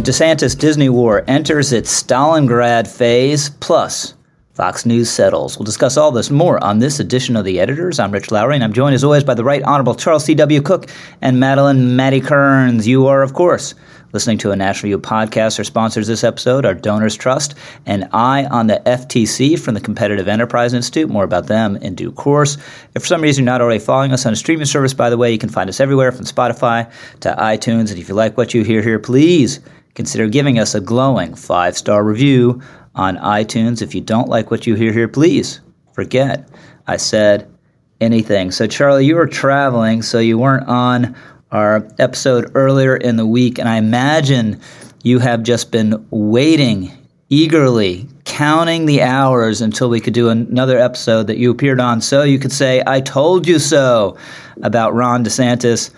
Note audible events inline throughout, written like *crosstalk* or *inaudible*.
The DeSantis Disney war enters its Stalingrad phase, plus Fox News settles. We'll discuss all this more on this edition of The Editors. I'm Rich Lowry, and I'm joined as always by the Right Honorable Charles C.W. Cooke and Madeleine Maddy Kearns. You are, of course, listening to a National Review podcast. Our sponsors this episode are Donors Trust and Eye on the FTC from the Competitive Enterprise Institute. More about them in due course. If for some reason you're not already following us on a streaming service, by the way, you can find us everywhere from Spotify to iTunes. And if you like what you hear here, please consider giving us a glowing five star review on iTunes. If you don't like what you hear here, please forget I said anything. So, Charlie, you were traveling, so you weren't on our episode earlier in the week, and I imagine you have just been waiting eagerly, counting the hours until we could do another episode that you appeared on so you could say, I told you so about Ron DeSantis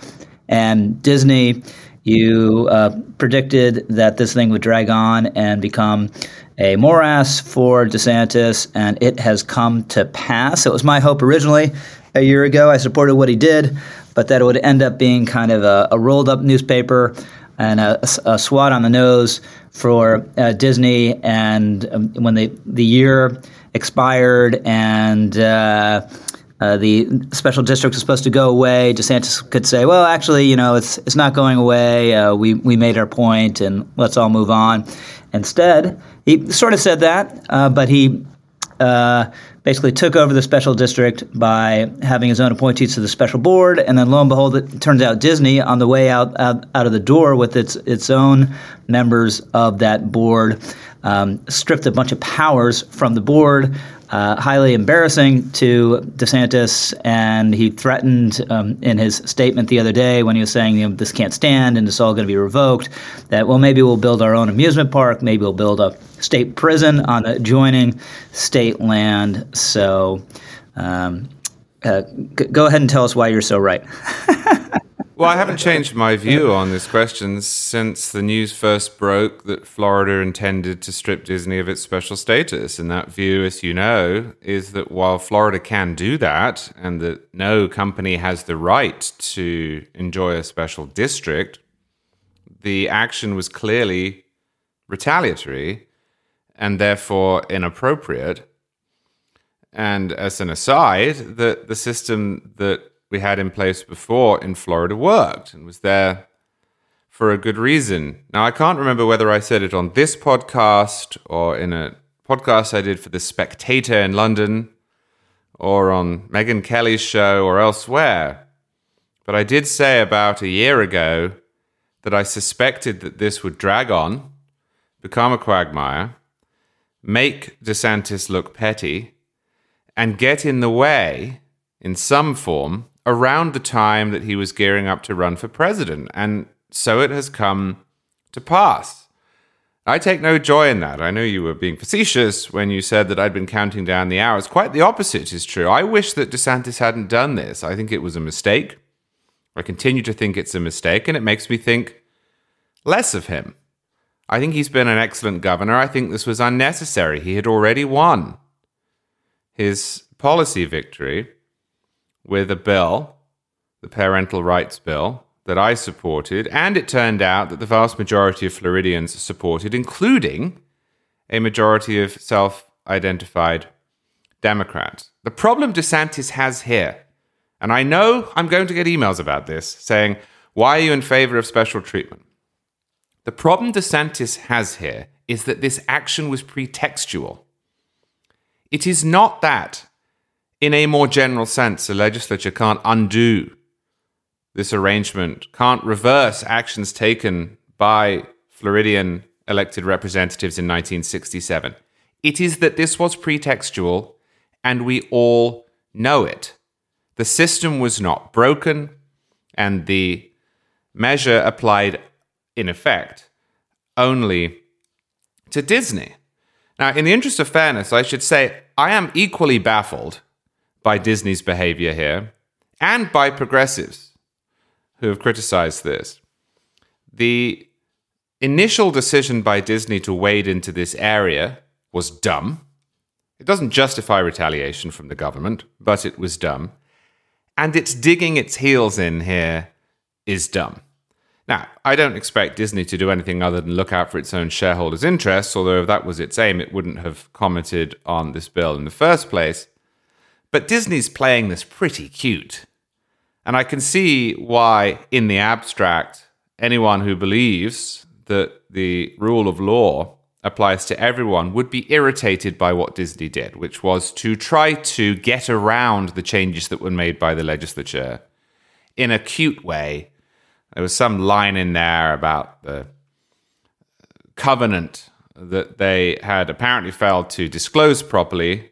and Disney. You uh, predicted that this thing would drag on and become a morass for DeSantis, and it has come to pass. It was my hope originally a year ago. I supported what he did, but that it would end up being kind of a, a rolled up newspaper and a, a, swat on the nose for uh, Disney. And um, when the, the year expired and uh, uh, the special district was supposed to go away. DeSantis could say, "Well, actually, you know, it's it's not going away. Uh, we we made our point, and let's all move on." Instead, he sort of said that, uh, but he uh, basically took over the special district by having his own appointees to the special board, and then lo and behold, it turns out Disney, on the way out out, out of the door with its its own members of that board, um, stripped a bunch of powers from the board, uh, highly embarrassing to DeSantis, and he threatened um, in his statement the other day when he was saying, you know, this can't stand and it's all going to be revoked, that, well, maybe we'll build our own amusement park, maybe we'll build a state prison on adjoining state land. So um, uh, g- go ahead and tell us why you're so right. *laughs* Well, I haven't changed my view on this question since the news first broke that Florida intended to strip Disney of its special status. And that view, as you know, is that while Florida can do that and that no company has the right to enjoy a special district, the action was clearly retaliatory and therefore inappropriate. And as an aside, that the system that we had in place before in Florida worked and was there for a good reason. Now, I can't remember whether I said it on this podcast or in a podcast I did for The Spectator in London or on Megyn Kelly's show or elsewhere. But I did say about a year ago that I suspected that this would drag on, become a quagmire, make DeSantis look petty, and get in the way in some form around the time that he was gearing up to run for president. And so it has come to pass. I take no joy in that. I know you were being facetious when you said that I'd been counting down the hours. Quite the opposite is true. I wish that DeSantis hadn't done this. I think it was a mistake. I continue to think it's a mistake, and it makes me think less of him. I think he's been an excellent governor. I think this was unnecessary. He had already won his policy victory with a bill, the parental rights bill, that I supported, and it turned out that the vast majority of Floridians supported, including a majority of self identified Democrats. The problem DeSantis has here, and I know I'm going to get emails about this saying, why are you in favor of special treatment? The problem DeSantis has here is that this action was pretextual. It is not that in a more general sense, the legislature can't undo this arrangement, can't reverse actions taken by Floridian elected representatives in 1967. It is that this was pretextual, and we all know it. The system was not broken, and the measure applied, in effect, only to Disney. Now, in the interest of fairness, I should say I am equally baffled by Disney's behavior here and by progressives who have criticized this. The initial decision by Disney to wade into this area was dumb. It doesn't justify retaliation from the government, but it was dumb. And its digging its heels in here is dumb. Now, I don't expect Disney to do anything other than look out for its own shareholders' interests, although if that was its aim, it wouldn't have commented on this bill in the first place. But Disney's playing this pretty cute. And I can see why, in the abstract, anyone who believes that the rule of law applies to everyone would be irritated by what Disney did, which was to try to get around the changes that were made by the legislature in a cute way. There was some line in there about the covenant that they had apparently failed to disclose properly,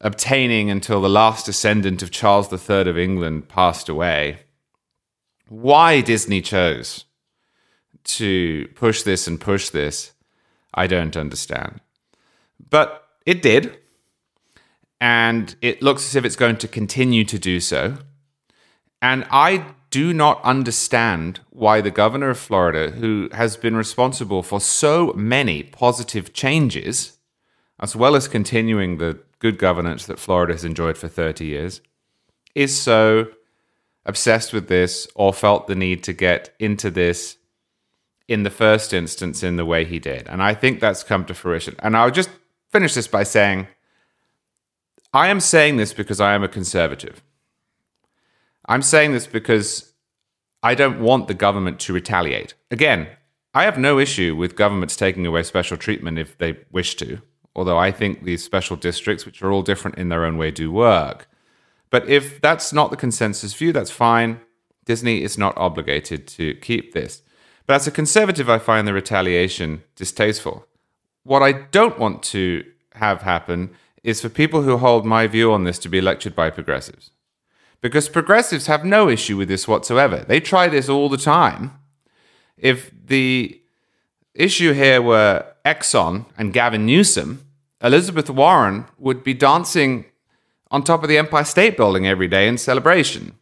obtaining until the last descendant of Charles III of England passed away. Why Disney chose to push this and push this, I don't understand. But it did. And it looks as if it's going to continue to do so. And I do not understand why the governor of Florida, who has been responsible for so many positive changes, as well as continuing the good governance that Florida has enjoyed for 30 years, is so obsessed with this or felt the need to get into this in the first instance in the way he did. And I think that's come to fruition. And I'll just finish this by saying I am saying this because I am a conservative. I'm saying this because I don't want the government to retaliate. Again, I have no issue with governments taking away special treatment if they wish to, although I think these special districts, which are all different in their own way, do work. But if that's not the consensus view, that's fine. Disney is not obligated to keep this. But as a conservative, I find the retaliation distasteful. What I don't want to have happen is for people who hold my view on this to be lectured by progressives. Because progressives have no issue with this whatsoever. They try this all the time. If the issue here were Exxon and Gavin Newsom, Elizabeth Warren would be dancing on top of the Empire State Building every day in celebration.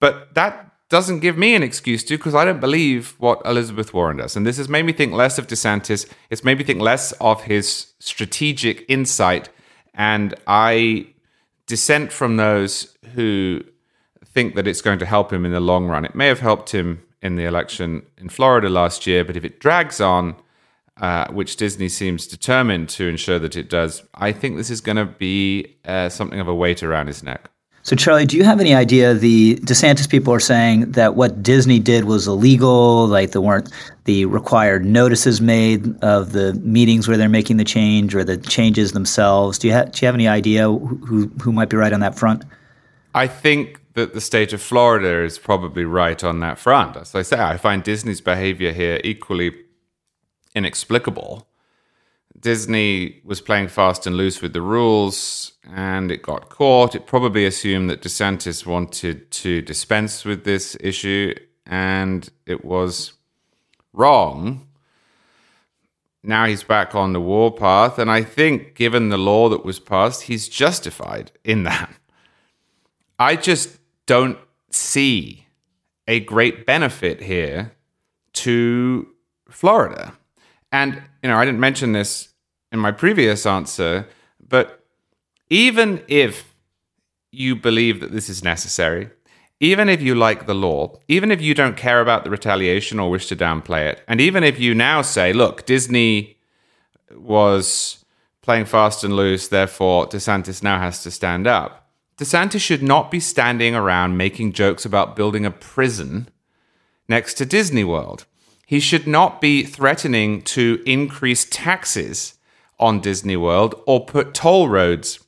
But that doesn't give me an excuse to because I don't believe what Elizabeth Warren does. And this has made me think less of DeSantis. It's made me think less of his strategic insight. And I dissent from those who think that it's going to help him in the long run. It may have helped him in the election in Florida last year, but if it drags on, uh, which Disney seems determined to ensure that it does, I think this is going to be uh, something of a weight around his neck. So, Charlie, do you have any idea? The DeSantis people are saying that what Disney did was illegal, like there weren't the required notices made of the meetings where they're making the change or the changes themselves. Do you, ha- do you have any idea who, who might be right on that front? I think that the state of Florida is probably right on that front. As I say, I find Disney's behavior here equally inexplicable. Disney was playing fast and loose with the rules and it got caught. It probably assumed that DeSantis wanted to dispense with this issue and it was wrong. Now he's back on the warpath. And I think, given the law that was passed, he's justified in that. I just don't see a great benefit here to Florida. And, you know, I didn't mention this in my previous answer, but even if you believe that this is necessary, even if you like the law, even if you don't care about the retaliation or wish to downplay it, and even if you now say, look, Disney was playing fast and loose, therefore DeSantis now has to stand up. DeSantis should not be standing around making jokes about building a prison next to Disney World. He should not be threatening to increase taxes on Disney World or put toll roads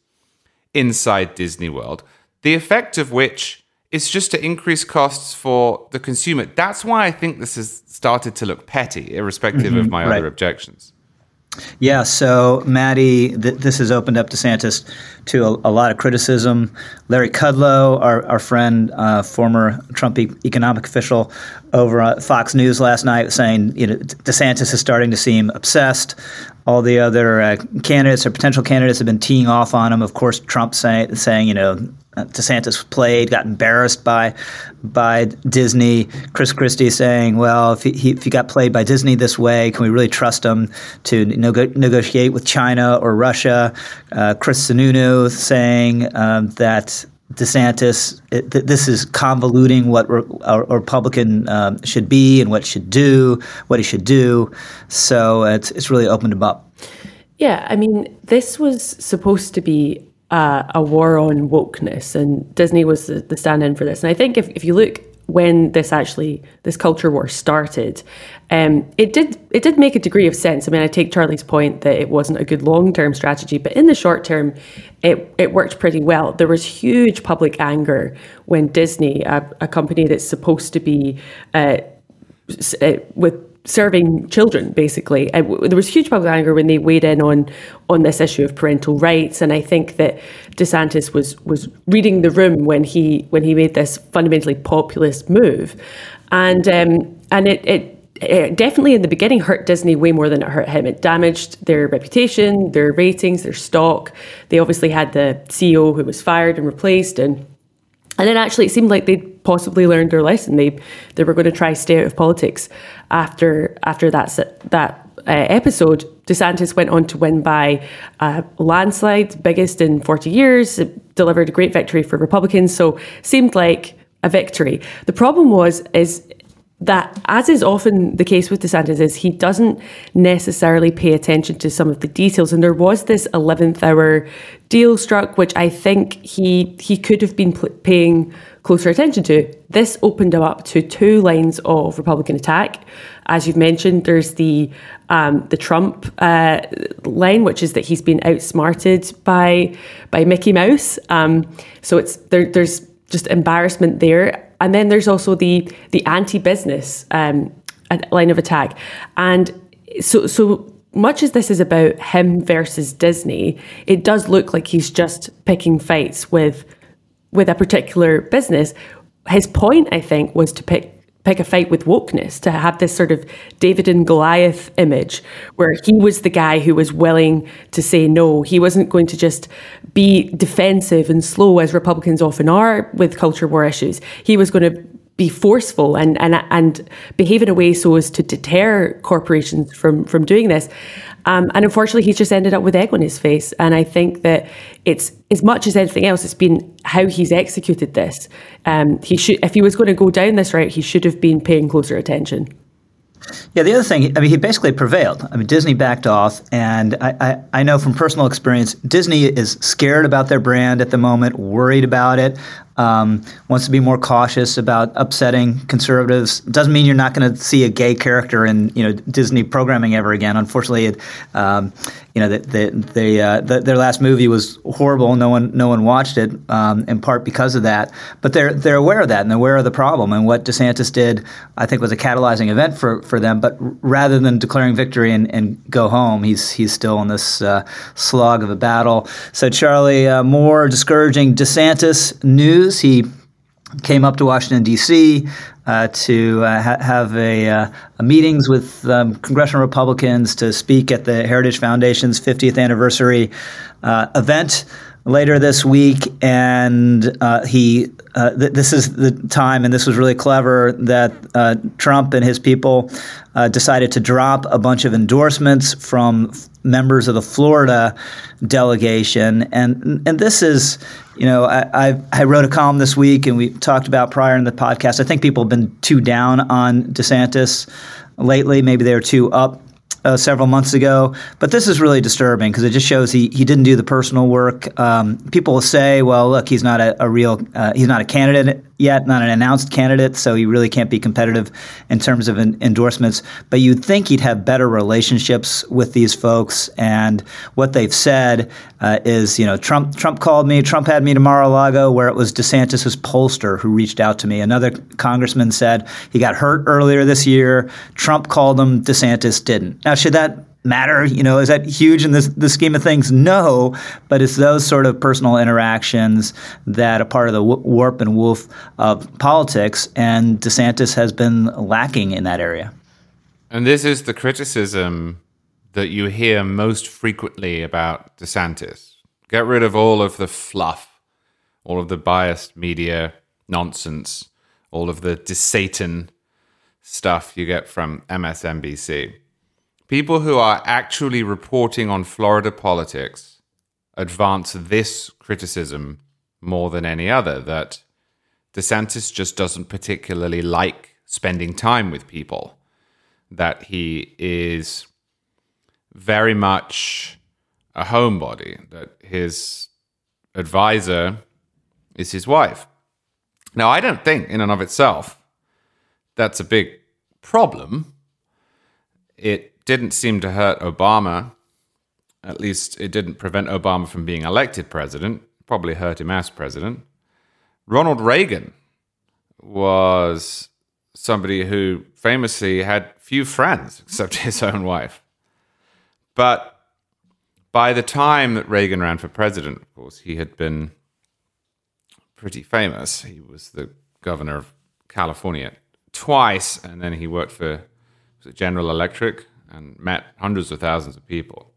inside Disney World. The effect of which is just to increase costs for the consumer. That's why I think this has started to look petty, irrespective mm-hmm, of my right. other objections. Yeah, so Maddie, th- this has opened up DeSantis to a, a, lot of criticism. Larry Kudlow, our, our friend, uh, former Trump e- economic official, over Fox News last night, saying you know DeSantis is starting to seem obsessed. All the other uh, candidates or potential candidates have been teeing off on him. Of course, Trump say, saying you know DeSantis played, got embarrassed by by Disney. Chris Christie saying, "Well, if he, if he got played by Disney this way, can we really trust him to nego- negotiate with China or Russia?" Uh, Chris Sununu saying um, that DeSantis. It, th- this is convoluting what re- a Republican um, should be and what should do, what he should do. So it's it's really opened him up. Yeah, I mean, this was supposed to be uh, a war on wokeness, and Disney was the, the stand-in for this. And I think if, if you look when this actually this culture war started, um, it did it did make a degree of sense. I mean, I take Charlie's point that it wasn't a good long term strategy, but in the short term, it it worked pretty well. There was huge public anger when Disney, a, a company that's supposed to be uh, uh with serving children basically there was huge public anger when they weighed in on on this issue of parental rights and i think that desantis was was reading the room when he when he made this fundamentally populist move and um, and it, it it definitely in the beginning hurt Disney way more than it hurt him. It damaged their reputation, their ratings, their stock. They obviously had the CEO who was fired and replaced, and and then actually, it seemed like they'd possibly learned their lesson. They they were going to try stay out of politics after after that that uh, episode. DeSantis went on to win by a landslide, biggest in 40 years. It delivered a great victory for Republicans. So seemed like a victory. The problem was is that, as is often the case with DeSantis, is he doesn't necessarily pay attention to some of the details. And there was this 11th hour deal struck, which I think he he could have been pl- paying closer attention to. This opened him up to two lines of Republican attack. As you've mentioned, there's the um, the Trump uh, line, which is that he's been outsmarted by by Mickey Mouse. Um, so it's there, there's just embarrassment there and then there's also the the anti-business um, line of attack, and so so much as this is about him versus Disney, it does look like he's just picking fights with with a particular business. His point, I think, was to pick pick a fight with wokeness, to have this sort of David and Goliath image where he was the guy who was willing to say no. He wasn't going to just be defensive and slow as Republicans often are with culture war issues. He was going to be forceful and, and and behave in a way so as to deter corporations from from doing this. Um, and unfortunately, he's just ended up with egg on his face. And I think that it's as much as anything else, it's been how he's executed this. Um, he should, if he was going to go down this route, he should have been paying closer attention. Yeah, the other thing, I mean, he basically prevailed. I mean, Disney backed off, and I, I, I, know from personal experience, Disney is scared about their brand at the moment, worried about it um, wants to be more cautious about upsetting conservatives. Doesn't mean you're not going to see a gay character in you know Disney programming ever again. Unfortunately, it, um, you know the, uh, the, their last movie was horrible. No one no one watched it um, in part because of that. But they're they're aware of that and they're aware of the problem. And what DeSantis did, I think, was a catalyzing event for, for them. But rather than declaring victory and, and go home, he's he's still in this uh, slog of a battle. So Charlie, uh, more discouraging DeSantis news news. He came up to Washington D.C. Uh, to uh, ha- have a, uh, a, meetings with um, congressional Republicans to speak at the Heritage Foundation's 50th anniversary uh, event later this week, and uh, he. Uh, th- this is the time, and this was really clever that Trump and his people decided to drop a bunch of endorsements from members of the Florida delegation, and and this is you know, I, I, I wrote a column this week, and we talked about prior in the podcast. I think people have been too down on DeSantis lately. Maybe they were too up uh, several months ago. But this is really disturbing because it just shows he, he didn't do the personal work. Um, people will say, well, look, he's not a, a real, uh, he's not a candidate yet, not an announced candidate, so he really can't be competitive in terms of endorsements. But you'd think he'd have better relationships with these folks. And what they've said uh, is, you know, Trump Trump called me, Trump had me to Mar-a-Lago, where it was DeSantis's pollster who reached out to me. Another congressman said he got hurt earlier this year. Trump called him, DeSantis didn't. Now, should that matter? You know, is that huge in this, the scheme of things? No, but it's those sort of personal interactions that are part of the warp and woof of politics, and DeSantis has been lacking in that area. And this is the criticism that you hear most frequently about DeSantis. Get rid of all of the fluff, all of the biased media nonsense, all of the DeSatan stuff you get from MSNBC people who are actually reporting on Florida politics advance this criticism more than any other that DeSantis just doesn't particularly like spending time with people, that he is very much a homebody, that his advisor is his wife. Now, I don't think, in and of itself, that's a big problem. It didn't seem to hurt Obama. At least it didn't prevent Obama from being elected president, probably hurt him as president. Ronald Reagan was somebody who famously had few friends except *laughs* his own wife. But by the time that Reagan ran for president, of course, he had been pretty famous. He was the governor of California twice, and then he worked for General Electric and met hundreds of thousands of people.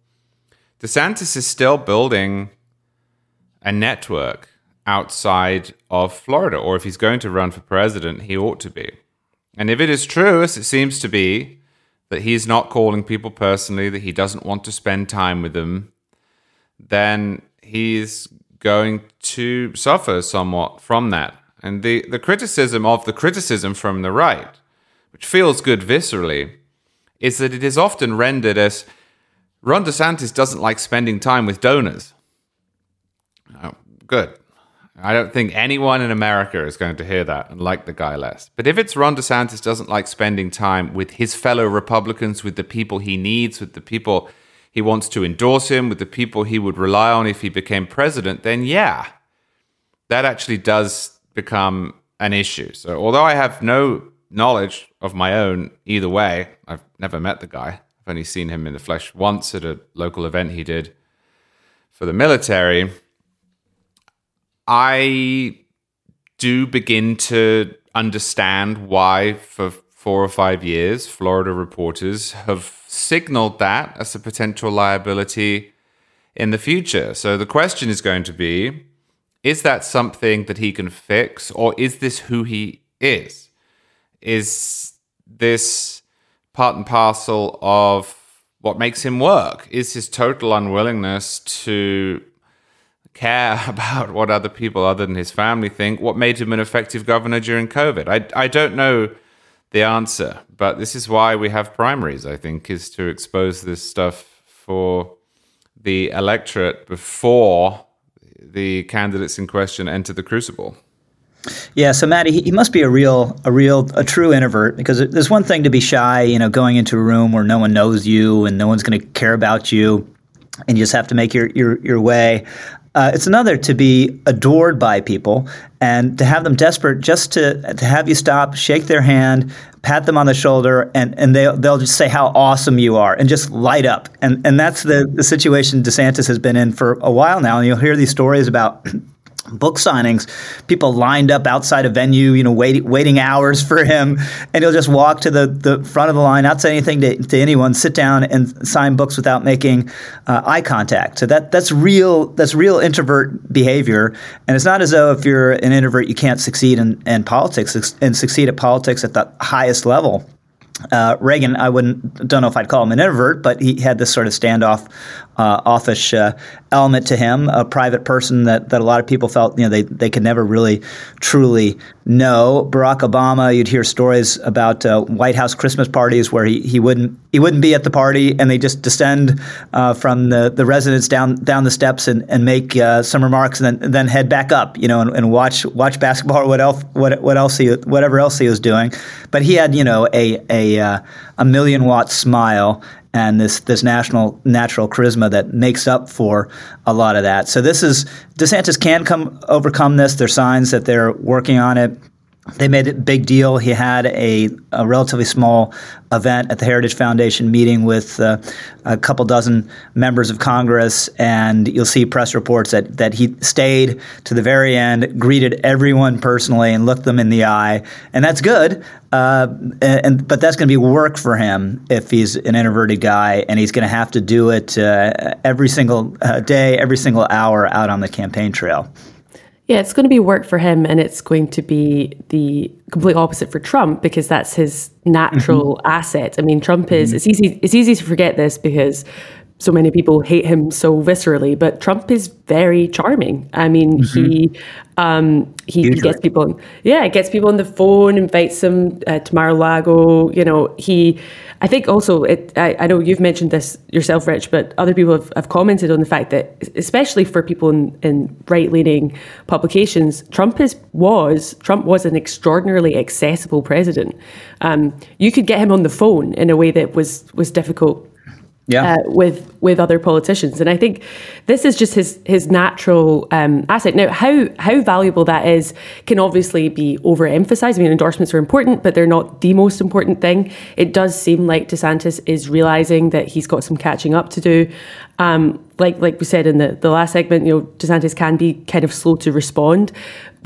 DeSantis is still building a network outside of Florida, or if he's going to run for president, he ought to be. And if it is true, as it seems to be, that he's not calling people personally, that he doesn't want to spend time with them, then he's going to suffer somewhat from that. And the, the criticism of the criticism from the right, which feels good viscerally, is that it is often rendered as Ron DeSantis doesn't like spending time with donors. Oh, good. I don't think anyone in America is going to hear that and like the guy less. But if it's Ron DeSantis doesn't like spending time with his fellow Republicans, with the people he needs, with the people he wants to endorse him, with the people he would rely on if he became president, then yeah, that actually does become an issue. So although I have no knowledge of my own either way, I've never met the guy. I've only seen him in the flesh once at a local event he did for the military I do begin to understand why, for four or five years, Florida reporters have signaled that as a potential liability in the future. So the question is going to be is that something that he can fix, or is this who he is? Is this part and parcel of what makes him work? Is his total unwillingness to care *laughs* about what other people other than his family think. What made him an effective governor during COVID? I, I don't know the answer, but this is why we have primaries, I think, is to expose this stuff for the electorate before the candidates in question enter the crucible. Yeah, so Maddie, he, he must be a real, a real, a true introvert because there's one thing to be shy, you know, going into a room where no one knows you and no one's going to care about you, and you just have to make your your, your way. Uh, it's another to be adored by people and to have them desperate just to, to have you stop, shake their hand, pat them on the shoulder, and, and they, they'll just say how awesome you are and just light up. And, and that's the, the situation DeSantis has been in for a while now. And you'll hear these stories about book signings, people lined up outside a venue, you know, waiting waiting hours for him, and he'll just walk to the, the front of the line, not say anything to, to anyone, sit down and sign books without making uh, eye contact. So that that's real that's real introvert behavior, and it's not as though if you're an introvert you can't succeed in, in politics and succeed at politics at the highest level. Uh, Reagan, I wouldn't don't know if I'd call him an introvert, but he had this sort of standoff, uh, offish uh, element to him. A private person that, that a lot of people felt you know they they could never really truly know. Barack Obama, you'd hear stories about uh, White House Christmas parties where he, he wouldn't he wouldn't be at the party, and they just descend uh, from the, the residence down down the steps and and make uh, some remarks, and then then head back up, you know, and, and watch watch basketball or what else what what else he whatever else he was doing. But he had you know a a, uh, a million watt smile and this this national natural charisma that makes up for a lot of that. So this is DeSantis can come overcome this. There's signs that they're working on it they made a big deal. He had a, a, relatively small event at the Heritage Foundation meeting with uh, a couple dozen members of Congress, and you'll see press reports that, that he stayed to the very end, greeted everyone personally, and looked them in the eye, and that's good. Uh, and but that's going to be work for him if he's an introverted guy, and he's going to have to do it uh, every single uh, day, every single hour out on the campaign trail. Yeah, it's going to be work for him, and it's going to be the complete opposite for Trump because that's his natural mm-hmm. asset. I mean, Trump is. Mm-hmm. It's easy. It's easy to forget this because so many people hate him so viscerally. But Trump is very charming. I mean, mm-hmm. he um, he, he, gets people, yeah, gets people on the phone, invites them uh, to Mar-a-Lago. You know, he. I think also, it, I, I, know you've mentioned this yourself, Rich, but other people have, have commented on the fact that, especially for people in, in right-leaning publications, Trump is was Trump was an extraordinarily accessible president. Um, you could get him on the phone in a way that was was difficult yeah. Uh, with with other politicians. And I think this is just his his natural um, asset. Now, how how valuable that is can obviously be overemphasized. I mean, endorsements are important, but they're not the most important thing. It does seem like DeSantis is realizing that he's got some catching up to do. Um, like like we said in the, the last segment, you know, DeSantis can be kind of slow to respond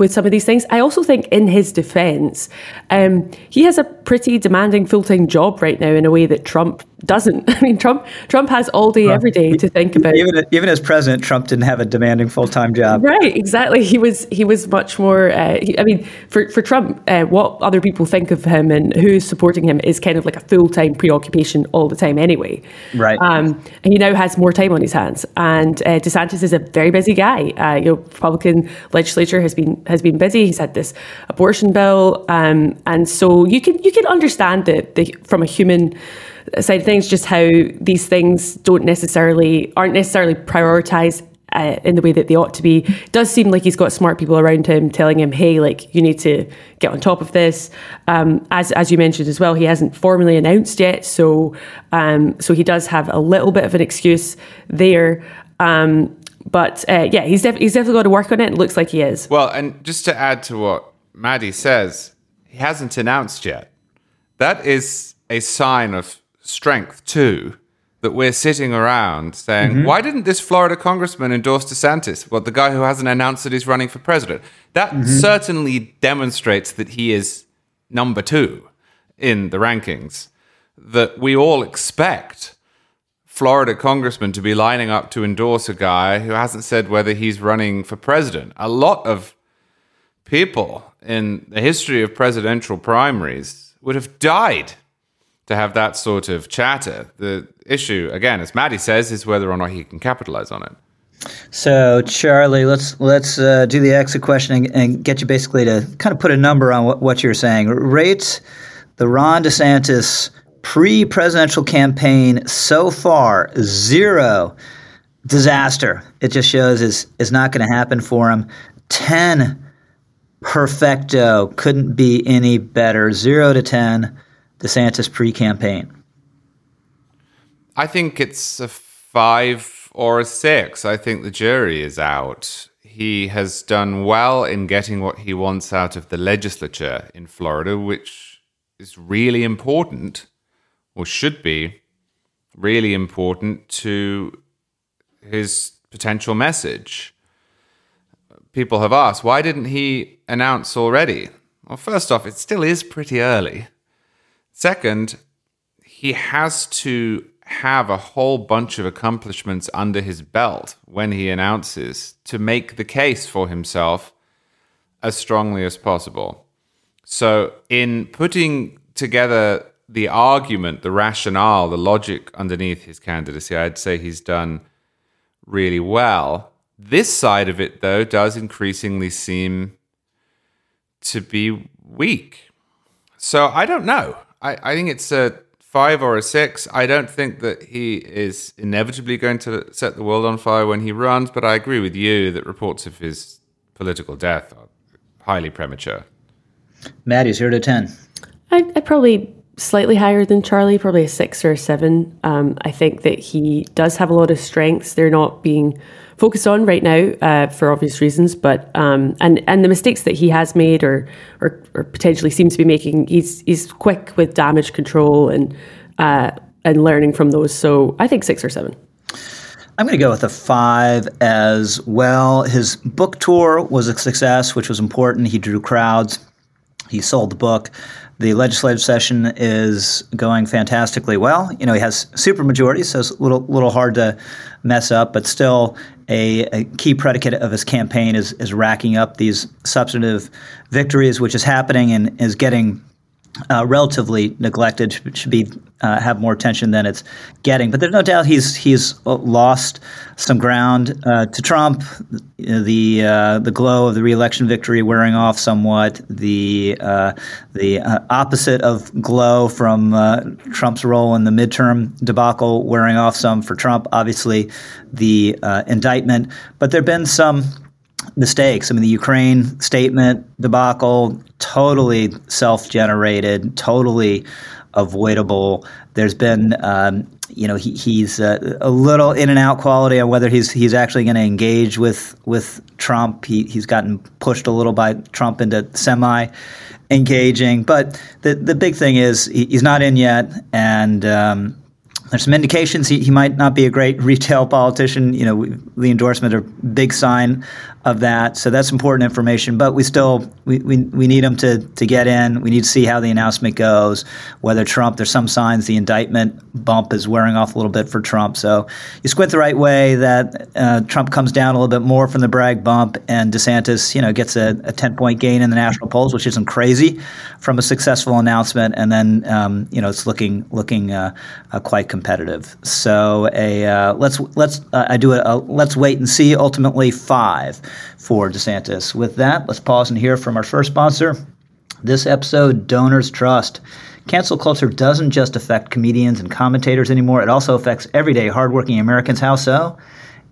with some of these things. I also think, in his defense, um, he has a pretty demanding full time job right now in a way that Trump doesn't. *laughs* I mean, Trump Trump has all day, every day to think about. Even even as president, Trump didn't have a demanding full time job. Right, exactly. He was he was much more. Uh, he, I mean, for for Trump, uh, what other people think of him and who's supporting him is kind of like a full time preoccupation all the time, anyway. Right. Um, and he now has more time on his hands, and uh, DeSantis is a very busy guy. Uh, you know, Republican legislature has been has been busy. He's had this abortion bill, um, and so you can you can understand that the, from a human side of things, just how these things don't necessarily aren't necessarily prioritized uh, in the way that they ought to be. It does seem like he's got smart people around him telling him, "Hey, like you need to get on top of this." Um, as as you mentioned as well, he hasn't formally announced yet, so um, so he does have a little bit of an excuse there. Um, but uh, yeah, he's, def- he's definitely got to work on it. It looks like he is. Well, and just to add to what Maddie says, he hasn't announced yet. That is a sign of strength, too, that we're sitting around saying, mm-hmm. why didn't this Florida congressman endorse DeSantis? Well, the guy who hasn't announced that he's running for president. That mm-hmm. certainly demonstrates that he is number two in the rankings that we all expect Florida congressman to be lining up to endorse a guy who hasn't said whether he's running for president. A lot of people in the history of presidential primaries would have died to have that sort of chatter. The issue, again, as Maddie says, is whether or not he can capitalize on it. So, Charlie, let's let's uh, do the exit question and, and, get you basically to kind of put a number on what, what you're saying. Rate the Ron DeSantis pre presidential campaign so far, zero disaster. It just shows is is not going to happen for him. 10 perfecto couldn't be any better. 0 to 10 DeSantis pre-campaign. I think it's a 5 or a 6. I think the jury is out. He has done well in getting what he wants out of the legislature in Florida, which is really important or should be really important to his potential message. People have asked, why didn't he announce already? Well, first off, it still is pretty early. Second, he has to have a whole bunch of accomplishments under his belt when he announces to make the case for himself as strongly as possible. So, in putting together the argument, the rationale, the logic underneath his candidacy, I'd say he's done really well. This side of it, though, does increasingly seem to be weak. So I don't know. I, I think it's a five or a six. I don't think that he is inevitably going to set the world on fire when he runs, but I agree with you that reports of his political death are highly premature. Maddie, zero to 10. I, I probably slightly higher than Charlie, probably a six or a seven. Um, I think that he does have a lot of strengths. They're not being focused on right now uh, for obvious reasons, but um, and and the mistakes that he has made or, or, or potentially seems to be making, he's he's quick with damage control and uh, and learning from those. So I think six or seven. I'm going to go with a five as well. His book tour was a success, which was important. He drew crowds. He sold the book. The legislative session is going fantastically well. You know, he has super majorities, so it's a little little hard to mess up, but still a, a, key predicate of his campaign is is racking up these substantive victories, which is happening and is getting uh, relatively neglected, should, be uh, have more attention than it's getting. But there's no doubt he's he's lost some ground uh, to Trump. The uh, the glow of the reelection victory wearing off somewhat. The uh, the uh, opposite of glow from Trump's role in the midterm debacle wearing off some for Trump. Obviously, the indictment, but there've been some mistakes. I mean, the Ukraine statement debacle, totally self generated, totally avoidable. There's been, um, you know, he, he's uh, a little in and out quality on whether he's he's actually going to engage with with Trump. He, he's gotten pushed a little by Trump into semi engaging. But the the big thing is he, he's not in yet, and um, there's some indications he, he might not be a great *laughs* retail politician. You know, the endorsement are big sign of that. So that's important information. But we still we, we, we need them to to get in. We need to see how the announcement goes. Whether Trump, there's some signs the indictment bump is wearing off a little bit for Trump. So you squint the right way that uh, Trump comes down a little bit more from the Bragg bump, and DeSantis, you know, gets a, a 10 point gain in the national polls, which isn't crazy from a successful announcement. And then um, you know it's looking looking uh, uh, quite competitive. So a uh, let's let's uh, I do a, a let's wait and see. Ultimately five for DeSantis. With that, let's pause and hear from our first sponsor. This episode, Donors Trust. Cancel culture doesn't just affect comedians and commentators anymore, it also affects everyday hardworking Americans. How so?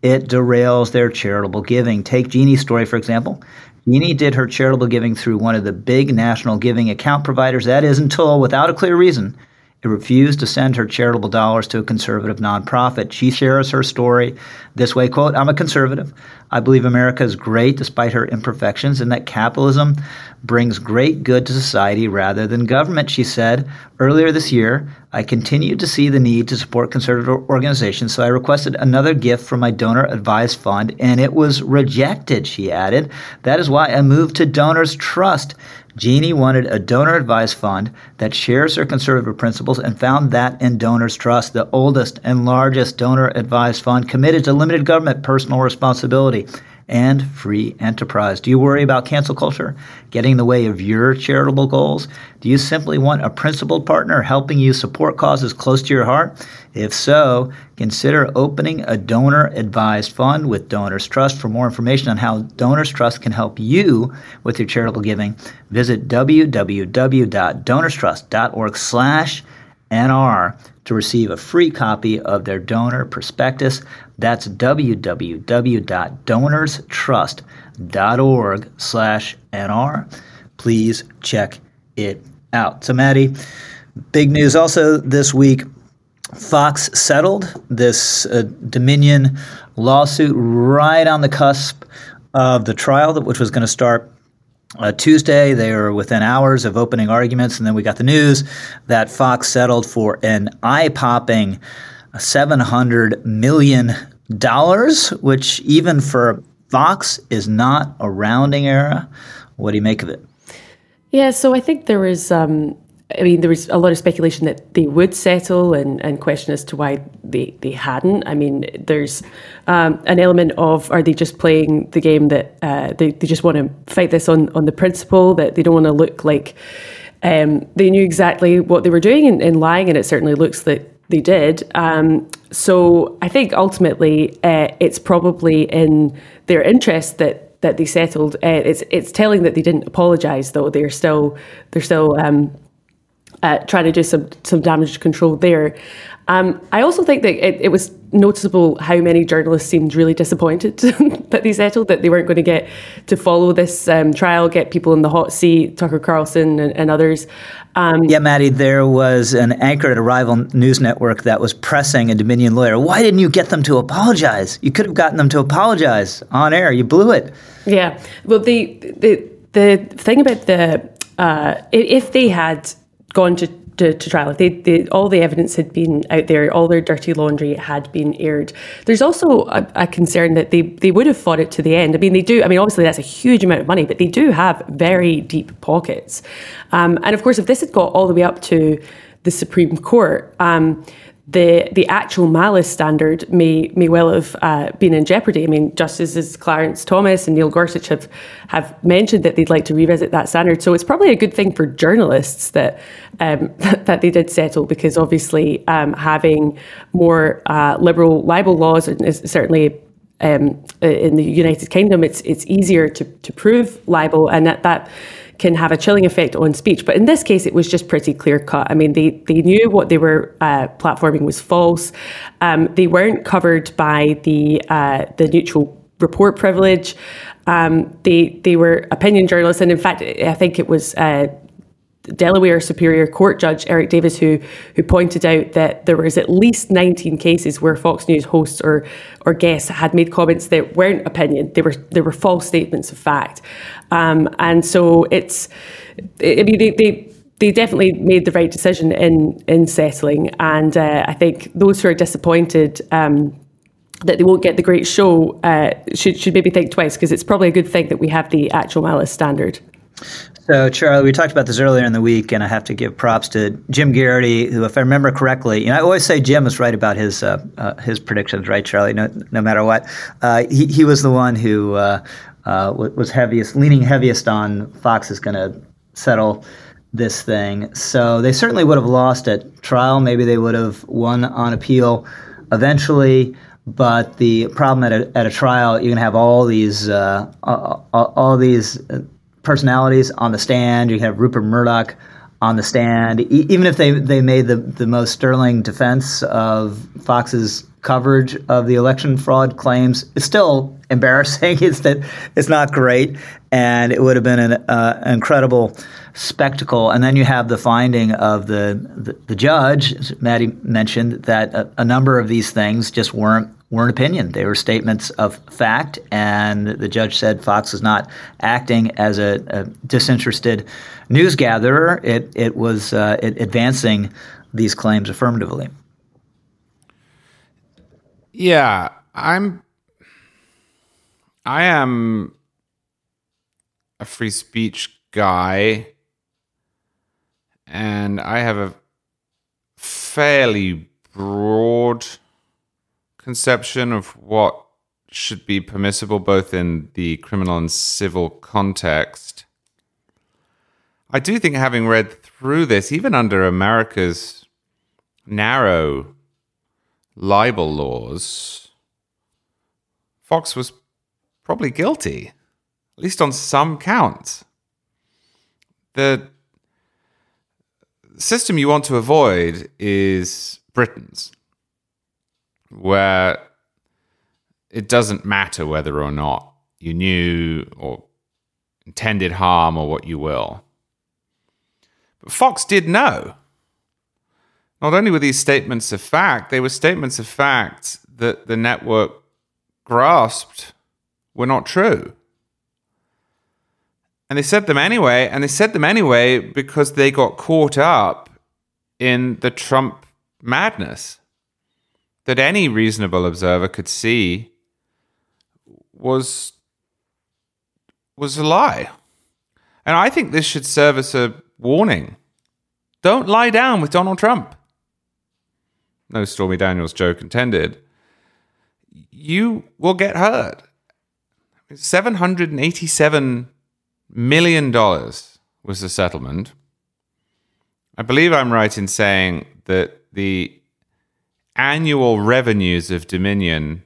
It derails their charitable giving. Take Jeannie's story, for example. Jeannie did her charitable giving through one of the big national giving account providers. That is until, without a clear reason, it refused to send her charitable dollars to a conservative nonprofit. She shares her story this way, quote, I'm a conservative. I believe America is great despite her imperfections and that capitalism brings great good to society rather than government, she said. Earlier this year, I continued to see the need to support conservative organizations, so I requested another gift from my donor advised fund and it was rejected, she added. That is why I moved to Donors Trust. Jeannie wanted a donor advised fund that shares her conservative principles and found that in Donors Trust, the oldest and largest donor advised fund committed to limited government personal responsibility and free enterprise. Do you worry about cancel culture getting in the way of your charitable goals? Do you simply want a principled partner helping you support causes close to your heart? If so, consider opening a donor advised fund with Donors Trust. For more information on how Donors Trust can help you with your charitable giving, visit www.donorstrust.org/nr to receive a free copy of their donor prospectus. That's www.donorstrust.org slash NR. Please check it out. So, Maddie, big news also this week. Fox settled this uh, Dominion lawsuit right on the cusp of the trial, which was going to start uh, Tuesday, they were within hours of opening arguments, and then we got the news that Fox settled for an eye popping $700 million, which even for Fox is not a rounding error. What do you make of it? Yeah, so I think there is um, I mean, there was a lot of speculation that they would settle and, and question as to why they, they hadn't. I mean, there's um, an element of are they just playing the game that uh, they, they just want to fight this on, on the principle that they don't want to look like um, they knew exactly what they were doing and, in lying, and it certainly looks that they did. Um, so I think ultimately uh, it's probably in their interest that that they settled. Uh, it's it's telling that they didn't apologise though. They're still they're still um, uh, trying to do some some damage control there. Um, I also think that it, it, was noticeable how many journalists seemed really disappointed *laughs* that they settled, that they weren't going to get to follow this um, trial, get people in the hot seat, Tucker Carlson and, and others. Um, yeah, Maddie, there was an anchor at a rival news network that was pressing a Dominion lawyer. Why didn't you get them to apologize? You could have gotten them to apologize on air. You blew it. Yeah. Well, the the the thing about the uh, if they had gone to, to, to trial, they, they, all the evidence had been out there, all their dirty laundry had been aired. There's also a, a, concern that they, they would have fought it to the end. I mean, they do, I mean, obviously that's a huge amount of money, but they do have very deep pockets. Um, and of course, if this had got all the way up to the Supreme Court, um, the the actual malice standard may may well have uh, been in jeopardy. I mean, Justices Clarence Thomas and Neil Gorsuch have have mentioned that they'd like to revisit that standard. So it's probably a good thing for journalists that um, *laughs* that they did settle, because obviously um, having more uh, liberal libel laws is certainly. Um, in the United Kingdom, it's it's easier to, to prove libel, and that, that can have a chilling effect on speech. But in this case, it was just pretty clear cut. I mean, they, they knew what they were uh, platforming was false. Um, they weren't covered by the uh, the neutral report privilege. Um, they they were opinion journalists, and in fact, I think it was uh, Delaware Superior Court Judge Eric Davis, who who pointed out that there was at least 19 cases where Fox News hosts or or guests had made comments that weren't opinion; they were they were false statements of fact, um, and so it's. I mean, they, they they definitely made the right decision in in settling, and uh, I think those who are disappointed. Um, that they won't get the great show uh, should should maybe think twice because it's probably a good thing that we have the actual malice standard. So, Charlie, we talked about this earlier in the week, and I have to give props to Jim Geraghty, who, if I remember correctly, you know, I always say Jim is right about his uh, uh, his predictions, right, Charlie? No, no matter what, uh, he he was the one who uh, uh, was heaviest, leaning heaviest on Fox is going to settle this thing. So they certainly would have lost at trial. Maybe they would have won on appeal eventually. But the problem at a, at a trial, you're going to have all these uh, all, all these personalities on the stand. You have Rupert Murdoch on the stand. E- even if they, they made the, the most sterling defense of Fox's coverage of the election fraud claims, it's still *laughs* embarrassing. *laughs* It's that it's not great, and it would have been an uh, incredible spectacle. And then you have the finding of the the, the judge, Maddy mentioned, that a, a number of these things just weren't weren't opinion. They were statements of fact, and the judge said Fox was not acting as a, a disinterested news gatherer. It it was uh, it advancing these claims affirmatively. Yeah, I'm. I am a free speech guy, and I have a fairly broad conception of what should be permissible both in the criminal and civil context. I do think, having read through this, even under America's narrow libel laws, Fox was probably guilty, at least on some counts. The system you want to avoid is Britain's where it doesn't matter whether or not you knew or intended harm or what you will. But Fox did know. Not only were these statements of fact, they were statements of fact that the network grasped were not true. And they said them anyway, and they said them anyway because they got caught up in the Trump madness that any reasonable observer could see was was a lie. And I think this should serve as a warning. Don't lie down with Donald Trump. No Stormy Daniels joke intended. You will get hurt. $787 million was the settlement. I believe I'm right in saying that the annual revenues of Dominion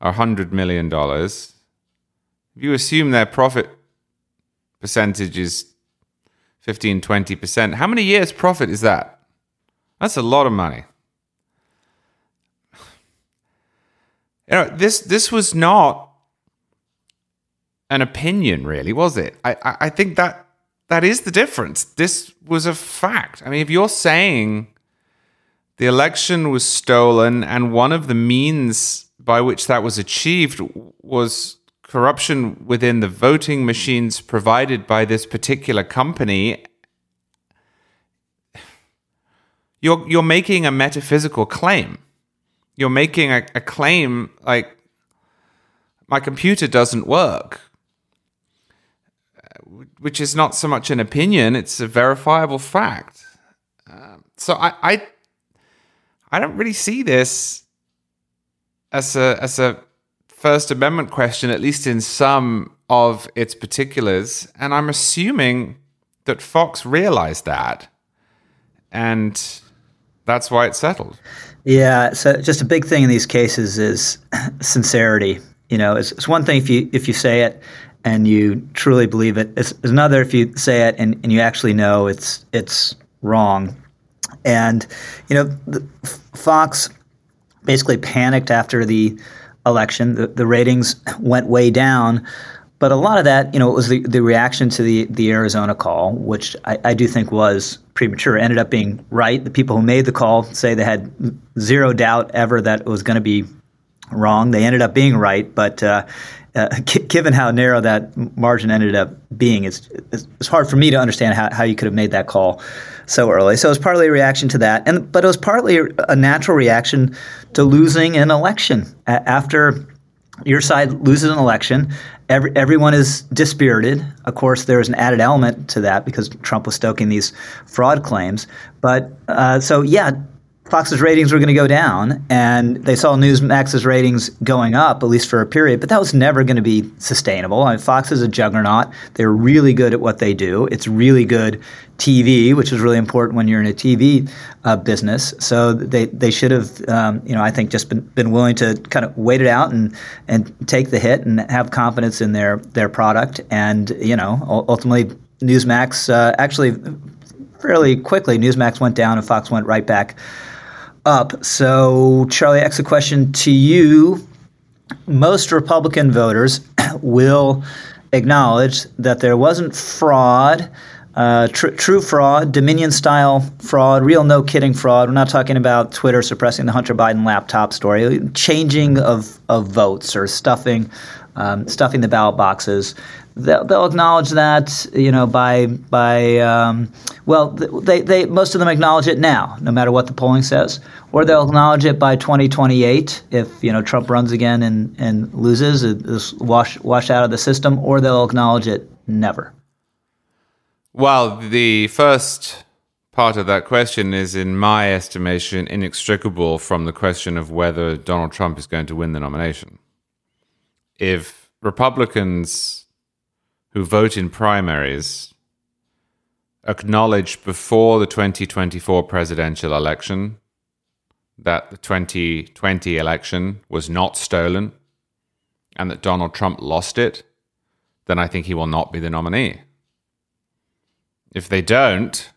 are $100 million, if you assume their profit percentage is 15, 20%, how many years' profit is that? That's a lot of money. You know, this this was not an opinion, really, was it? I, I, I think that that is the difference. This was a fact. I mean, if you're saying the election was stolen, and one of the means by which that was achieved was corruption within the voting machines provided by this particular company. You're, you're making a metaphysical claim. You're making a, a claim like, my computer doesn't work which is not so much an opinion, it's a verifiable fact. Um, so I, I, I don't really see this as a as a First Amendment question, at least in some of its particulars. And I'm assuming that Fox realized that, and that's why it settled. Yeah, so just a big thing in these cases is *clears throat* sincerity. You know, it's, it's one thing if you if you say it and you truly believe it. It's, it's another if you say it and, and you actually know it's it's wrong. And you know, Fox basically panicked after the election. The, the ratings *laughs* went way down. But a lot of that, you know, was the, the reaction to the, the Arizona call, which I, I do think was premature. It ended up being right. The people who made the call say they had zero doubt ever that it was going to be wrong. They ended up being right, but uh, uh, *laughs* given how narrow that margin ended up being, it's, it's hard for me to understand how, how you could have made that call so early. So it was partly a reaction to that, and but it was partly a natural reaction to losing an election after your side loses an election. Every, everyone is dispirited. Of course, there is an added element to that because Trump was stoking these fraud claims. But uh, so yeah, Fox's ratings were going to go down, and they saw Newsmax's ratings going up, at least for a period, but that was never going to be sustainable. I mean, Fox is a juggernaut. They're really good at what they do. It's really good TV, which is really important when you're in a TV uh, business. So they, they should have, um, you know, I think just been, been willing to kind of wait it out and, and take the hit and have confidence in their, their product. And, you know, ultimately, Newsmax uh, actually fairly quickly, Newsmax went down and Fox went right back up. So, Charlie, I ask a question to you. Most Republican voters *coughs* will acknowledge that there wasn't fraud, uh, tr- true fraud, Dominion style fraud, real no kidding fraud. We're not talking about Twitter suppressing the Hunter Biden laptop story, changing of, of votes or stuffing, um, stuffing the ballot boxes they'll, they'll acknowledge that you know by by um, well they, they most of them acknowledge it now no matter what the polling says. Or they'll acknowledge it by 2028 if you know Trump runs again and, and loses is wash wash out of the system or they'll acknowledge it never. Well the first part of that question is in my estimation inextricable from the question of whether Donald Trump is going to win the nomination. If Republicans who vote in primaries acknowledged before the 2024 presidential election that the 2020 election was not stolen and that Donald Trump lost it, then I think he will not be the nominee. If they don't,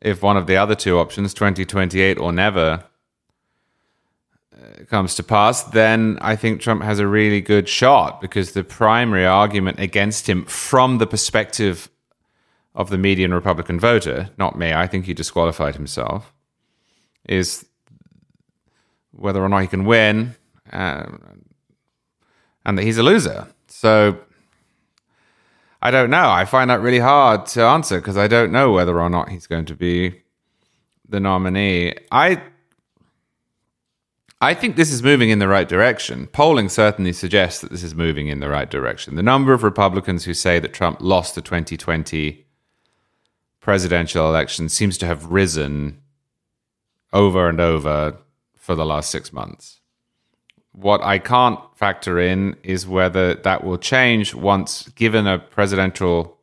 if one of the other two options, 2028 or never, comes to pass, then I think Trump has a really good shot because the primary argument against him from the perspective of the median Republican voter, not me, I think he disqualified himself, is whether or not he can win uh, and that he's a loser. So I don't know. I find that really hard to answer because I don't know whether or not he's going to be the nominee. I I think this is moving in the right direction. Polling certainly suggests that this is moving in the right direction. The number of Republicans who say that Trump lost the 2020 presidential election seems to have risen over and over for the last six months. What I can't factor in is whether that will change once given a presidential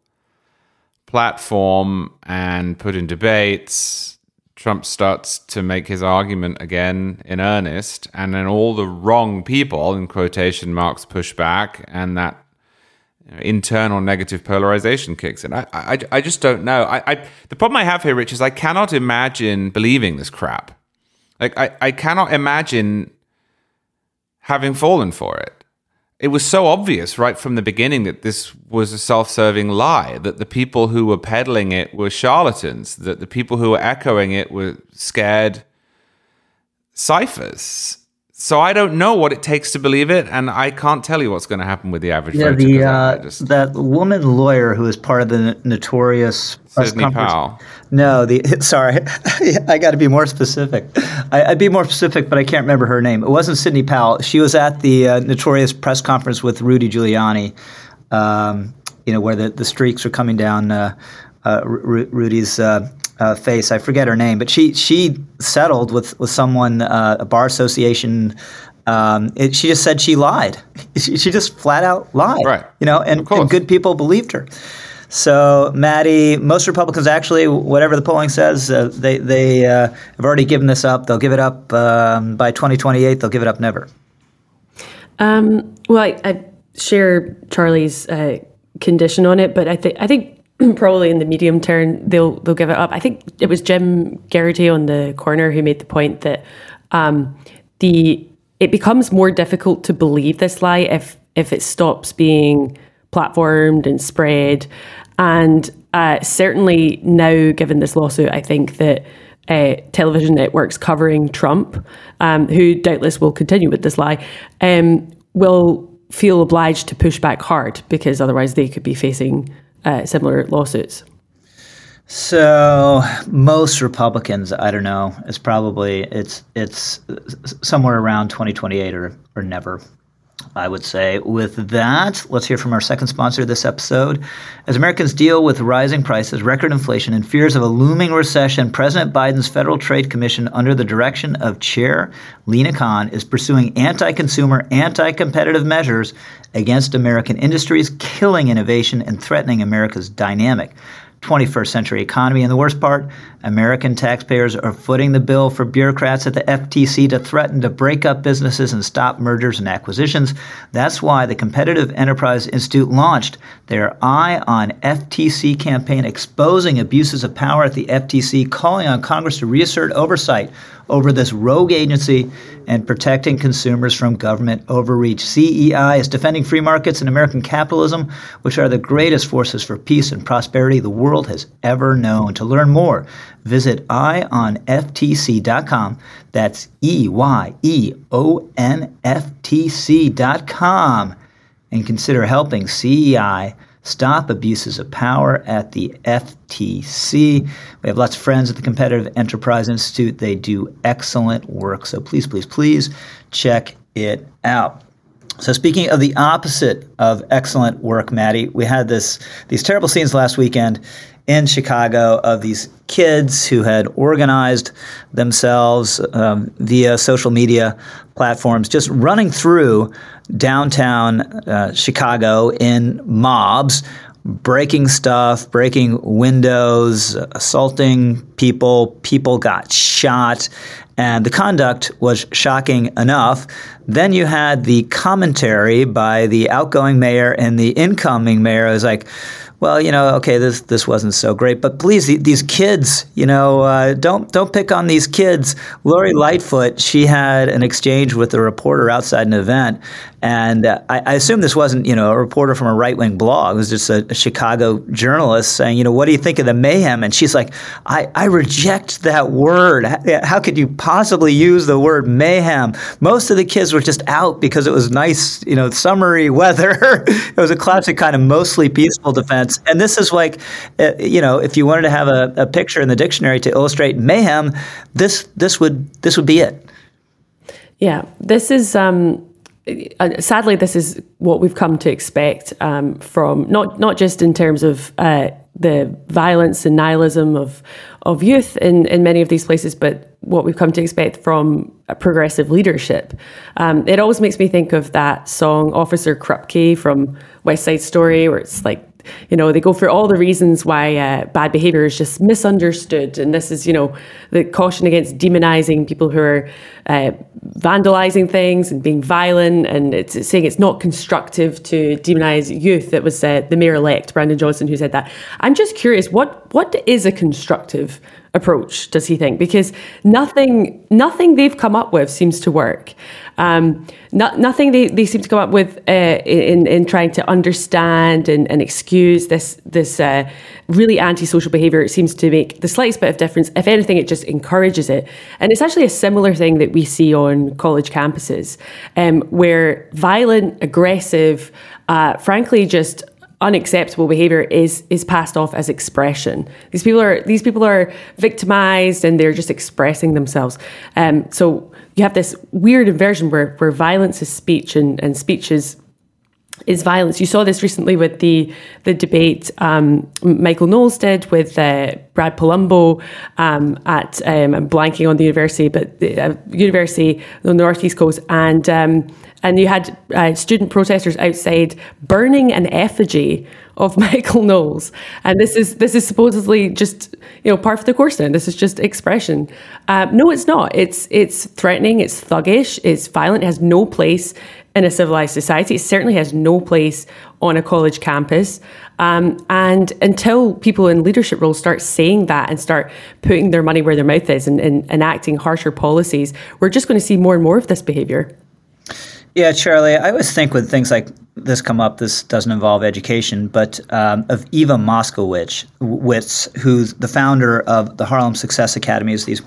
platform and put in debates Trump starts to make his argument again in earnest, and then all the wrong people, in quotation marks, push back, and that internal negative polarization kicks in. I, I, I just don't know. I, I, the problem I have here, Rich, is I cannot imagine believing this crap. Like, I, I cannot imagine having fallen for it it was so obvious right from the beginning that this was a self-serving lie that the people who were peddling it were charlatans that the people who were echoing it were scared ciphers so I don't know what it takes to believe it, and I can't tell you what's going to happen with the average yeah, voter. The, uh, just... that woman lawyer who is part of the notorious Sidney Powell. No, the *laughs* sorry, *laughs* I got to be more specific. I, would be more specific, but I can't remember her name. It wasn't Sidney Powell. She was at the uh, notorious press conference with Rudy Giuliani. Um, you know where the, the streaks are coming down uh, uh, Rudy's uh, face. I forget her name, but she she settled with with someone, uh, a bar association. Um, it, she just said she lied. *laughs* She, she, just flat out lied. Right. You know, and, and good people believed her. So, Maddy, most Republicans actually, whatever the polling says, uh, they they uh, have already given this up. They'll give it up um, by 2028. They'll give it up never. Um, well, I, I, share Charlie's uh, condition on it, but I think I think *clears throat* probably in the medium term they'll they'll give it up. I think it was Jim Geraghty on the corner who made the point that um, the it becomes more difficult to believe this lie if if it stops being platformed and spread. And uh, certainly now, given this lawsuit, I think that uh, television networks covering Trump, um, who doubtless will continue with this lie, um, will feel obliged to push back hard because otherwise they could be facing uh, similar lawsuits. So most Republicans, I don't know, it's probably it's it's somewhere around 2028 or or never. I would say. With that, let's hear from our second sponsor this episode. As Americans deal with rising prices, record inflation, and fears of a looming recession, President Biden's Federal Trade Commission, under the direction of Chair Lina Khan, is pursuing anti consumer, anti competitive measures against American industries, killing innovation and threatening America's dynamic 21st century economy. And the worst part, American taxpayers are footing the bill for bureaucrats at the FTC to threaten to break up businesses and stop mergers and acquisitions. That's why the Competitive Enterprise Institute launched their Eye on FTC campaign exposing abuses of power at the FTC, calling on Congress to reassert oversight over this rogue agency and protecting consumers from government overreach. CEI is defending free markets and American capitalism, which are the greatest forces for peace and prosperity the world has ever known. To learn more, visit eyeonftc.com. That's E Y E O N F T C.com. And consider helping CEI stop abuses of power at the FTC. We have lots of friends at the Competitive Enterprise Institute. They do excellent work. So please, please, please check it out. So speaking of the opposite of excellent work, Maddie, we had this these terrible scenes last weekend in Chicago of these kids who had organized themselves um, via social media platforms, just running through downtown uh, Chicago in mobs, breaking stuff, breaking windows, assaulting people. People got shot. And the conduct was shocking enough. Then you had the commentary by the outgoing mayor and the incoming mayor. It was like, well, you know, okay, this this wasn't so great, but please, these kids, you know, uh, don't don't pick on these kids. Lori Lightfoot, she had an exchange with a reporter outside an event, and uh, I, I, assume this wasn't, you know, a reporter from a right wing blog. It was just a, a, Chicago journalist saying, you know, what do you think of the mayhem? And she's like, I, I reject that word. How, could you possibly use the word mayhem? Most of the kids were just out because it was nice, you know, summery weather. *laughs* it was a classic kind of mostly peaceful defense. And this is like, uh, you know, if you wanted to have a, a picture in the dictionary to illustrate mayhem, this this would this would be it. Yeah, this is. Um sadly, this is what we've come to expect um, from not not just in terms of uh, the violence and nihilism of of youth in, in many of these places, but what we've come to expect from progressive leadership. Um, it always makes me think of that song "Officer Krupke" from West Side Story, where it's like you know, they go for all the reasons why uh, bad behavior is just misunderstood. And this is, you know, the caution against demonizing people who are uh, vandalizing things and being violent. And it's, it's, saying it's not constructive to demonize youth. It was uh, the mayor elect, Brandon Johnson, who said that. I'm just curious, what what is a constructive approach does he think? Because nothing nothing they've come up with seems to work. Um, not, nothing they, they seem to come up with uh, in, in trying to understand and, and excuse this this uh, really antisocial behavior. It seems to make the slightest bit of difference. If anything it just encourages it. And it's actually a similar thing that we see on college campuses um, where violent aggressive uh, frankly just unacceptable behavior is is passed off as expression. These people are these people are victimized and they're just expressing themselves. Um, so you have this weird inversion where where violence is speech and, and speech is is violence. You saw this recently with the the debate um, Michael Knowles did with uh, Brad Polumbo um, at um, I'm blanking on the university, but the uh, university on the northeast coast, and um, and you had uh, student protesters outside burning an effigy of *laughs* Michael Knowles, and this is this is supposedly just you know part of the course now. This is just expression. Uh, no, it's not. It's it's threatening. It's thuggish. It's violent. It has no place in a civilized society. It certainly has no place on a college campus. Um, and until people in leadership roles start saying that and start putting their money where their mouth is and, and enacting harsher policies, we're just going to see more and more of this behavior. Yeah, Charlie, I always think when things like this come up, this doesn't involve education, but um, of Eva Moskowitz, who's the founder of the Harlem Success Academies, these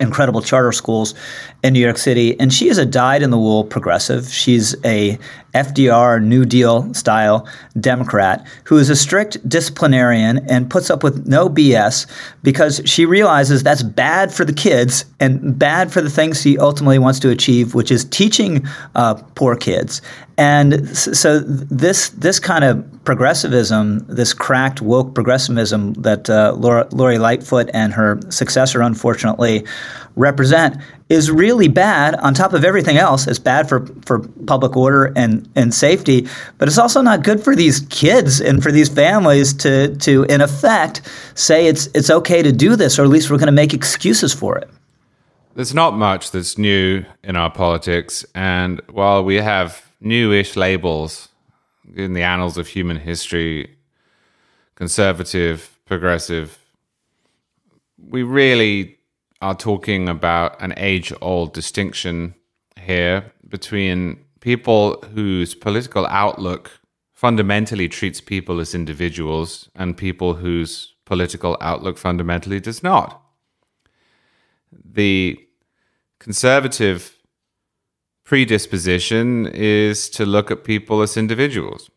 incredible charter schools in New York City. And she is a dyed in the wool progressive. She's a FDR New Deal style Democrat who is a strict disciplinarian and puts up with no BS because she realizes that's bad for the kids and bad for the things she ultimately wants to achieve, which is teaching uh, poor kids. And so this this kind of progressivism, this cracked woke progressivism that uh, Laura, Lori Lightfoot and her successor, unfortunately, represent is really bad on top of everything else. It's bad for, for public order and, and safety, but it's also not good for these kids and for these families to, to in effect, say it's, it's okay to do this, or at least we're going to make excuses for it. There's not much that's new in our politics. And while we have newish labels in the annals of human history, conservative, progressive, we really are talking about an age old distinction here between people whose political outlook fundamentally treats people as individuals and people whose political outlook fundamentally does not. The conservative predisposition is to look at people as individuals.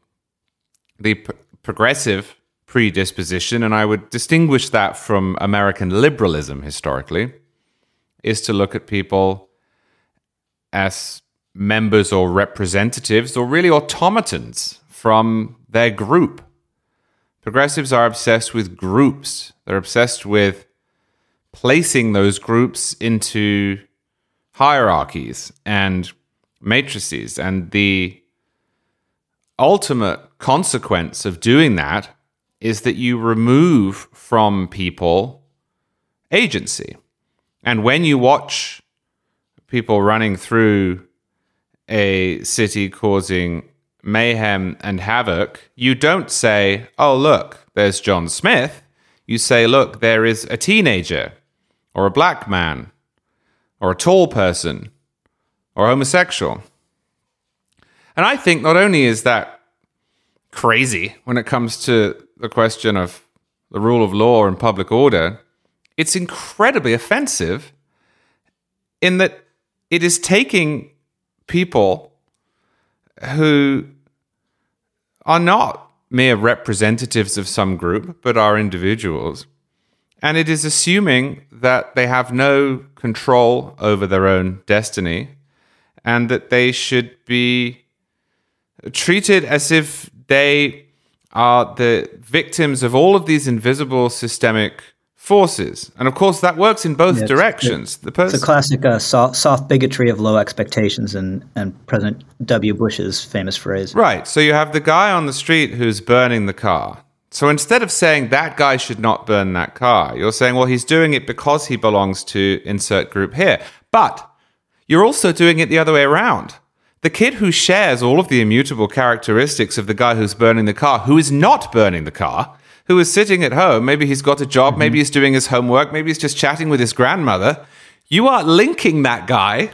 The p- progressive predisposition, and I would distinguish that from American liberalism historically, is to look at people as members or representatives or really automatons from their group. Progressives are obsessed with groups, they're obsessed with placing those groups into hierarchies and matrices. And the ultimate consequence of doing that is that you remove from people agency. And when you watch people running through a city causing mayhem and havoc, you don't say, oh, look, there's John Smith. You say, look, there is a teenager or a black man or a tall person or homosexual. And I think not only is that crazy when it comes to the question of the rule of law and public order, it's incredibly offensive in that it is taking people who are not mere representatives of some group, but are individuals. And it is assuming that they have no control over their own destiny and that they should be treated as if they are the victims of all of these invisible systemic forces. And of course, that works in both yeah, directions. the person- it's a classic uh, soft, soft, bigotry of low expectations and, and President W. Bush's famous phrase. Right. So you have the guy on the street who's burning the car. So instead of saying that guy should not burn that car, you're saying, well, he's doing it because he belongs to insert group here. But you're also doing it the other way around. The kid who shares all of the immutable characteristics of the guy who's burning the car, who is not burning the car, who is sitting at home, maybe he's got a job, mm-hmm. maybe he's doing his homework, maybe he's just chatting with his grandmother, you are linking that guy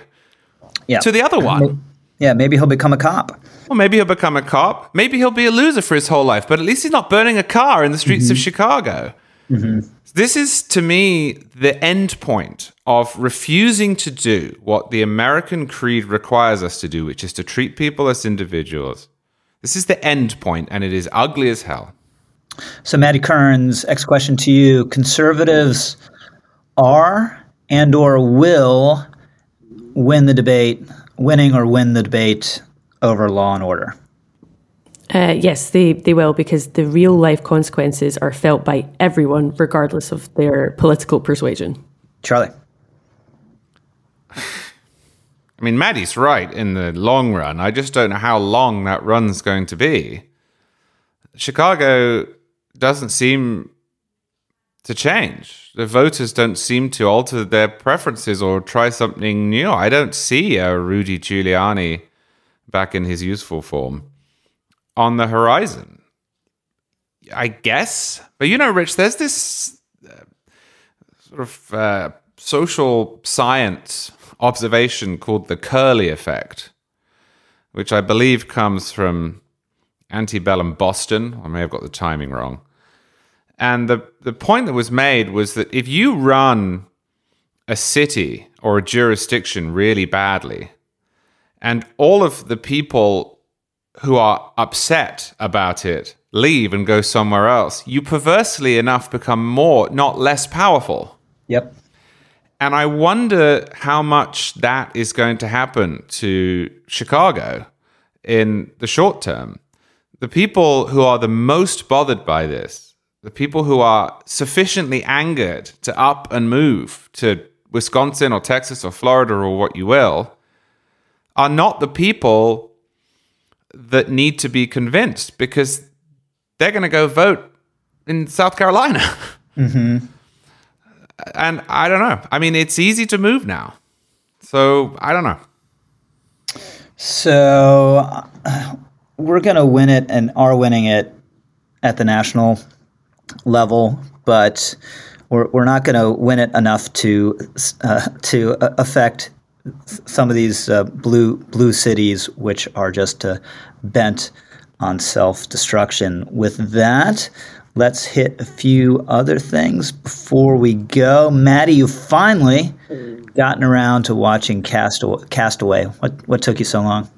yeah. to the other one. Yeah, maybe he'll become a cop. Or maybe he'll become a cop. Maybe he'll be a loser for his whole life, but at least he's not burning a car in the streets mm-hmm. of Chicago. Mm-hmm. This is, to me, the end point of refusing to do what the American creed requires us to do, which is to treat people as individuals. This is the end point, and it is ugly as hell. So, Maddy Kearns, X question to you: Conservatives are and or will win the debate, winning or win the debate over law and order. Uh, yes, they, they will because the real life consequences are felt by everyone, regardless of their political persuasion. Charlie. I mean, Maddy's right in the long run. I just don't know how long that run's going to be. Chicago doesn't seem to change. The voters don't seem to alter their preferences or try something new. I don't see a Rudy Giuliani back in his useful form on the horizon. I guess. But you know, Rich, there's this uh, sort of uh, social science observation called the Curley effect, which I believe comes from antebellum Boston. I may have got the timing wrong. And the, the point that was made was that if you run a city or a jurisdiction really badly, and all of the people who are upset about it leave and go somewhere else, you perversely enough become more, not less powerful. Yep. And I wonder how much that is going to happen to Chicago in the short term. The people who are the most bothered by this, the people who are sufficiently angered to up and move to Wisconsin or Texas or Florida or what you will, are not the people that need to be convinced because they're going to go vote in South Carolina. *laughs* Mm-hmm. And I don't know. I mean, it's easy to move now. So I don't know. So we're going to win it and are winning it at the national level, but we're, we're not going to win it enough to uh, to affect some of these uh, blue blue cities, which are just uh, bent on self destruction. With that, let's hit a few other things before we go. Maddy, you finally gotten around to watching Castaway. Castaway. What what took you so long?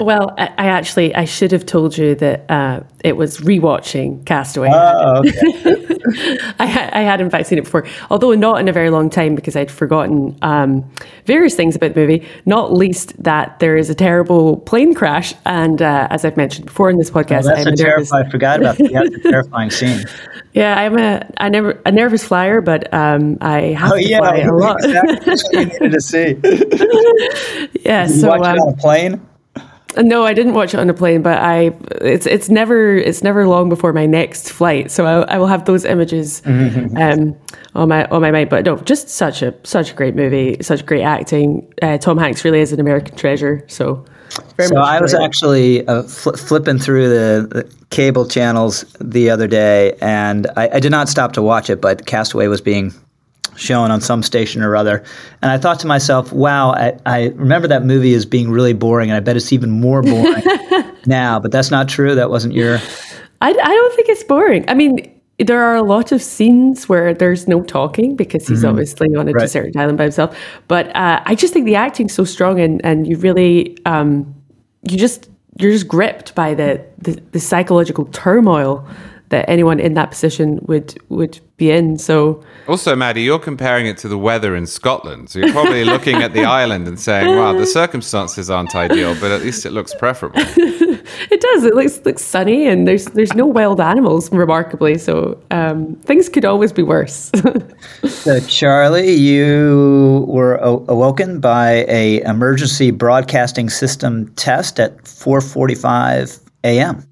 Well, I, I, actually I should have told you that uh, it was rewatching Castaway. Oh, okay. *laughs* I, I, had in fact seen it before, although not in a very long time because I'd forgotten um, various things about the movie. Not least that there is a terrible plane crash, and uh, as I've mentioned before in this podcast, oh, that's I'm a, nervous... I forgot about that. That's a terrifying scene. *laughs* Yeah, I'm a I never a nervous flyer, but um, I have oh, to yeah, fly a lot. exactly. That's what you needed to see. *laughs* yeah, Did you so watch um, it on a plane. No, I didn't watch it on a plane, but I it's it's never it's never long before my next flight, so I, I will have those images *laughs* um, on my on my mind. But no, just such a such a great movie, such great acting. Uh, Tom Hanks really is an American treasure. So, so I was actually uh, fl- flipping through the, the, cable channels the other day, and I, I did not stop to watch it, but Castaway was being shown on some station or other. And I thought to myself, wow, I, I remember that movie as being really boring, and I bet it's even more boring *laughs* now. But that's not true. That wasn't your. I, I don't think it's boring. I mean, there are a lot of scenes where there's no talking because he's mm-hmm. obviously on a right. deserted island by himself. But uh, I just think the acting's so strong, and and you really, um, you just you're just gripped by the, the, the psychological turmoil that anyone in that position would would be in. So also, Maddy, you're comparing it to the weather in Scotland. So you're probably *laughs* looking at the island and saying, "Wow, the circumstances aren't ideal, but at least it looks preferable." *laughs* it does. It looks looks sunny, and there's there's no wild animals, remarkably. So um, things could always be worse. *laughs* so, Charlie, you were awoken by a emergency broadcasting system test at 4:45 a.m.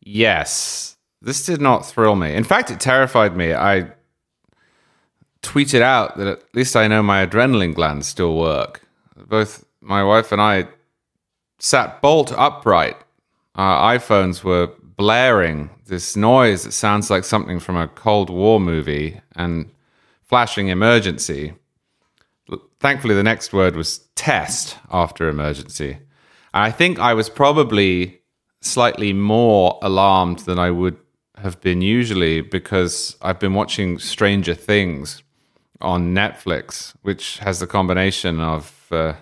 Yes. This did not thrill me. In fact, it terrified me. I tweeted out that at least I know my adrenaline glands still work. Both my wife and I sat bolt upright. Our iPhones were blaring this noise that sounds like something from a Cold War movie and flashing emergency. Thankfully, the next word was test after emergency. I think I was probably slightly more alarmed than I would have been usually because I've been watching Stranger Things on Netflix, which has the combination of uh,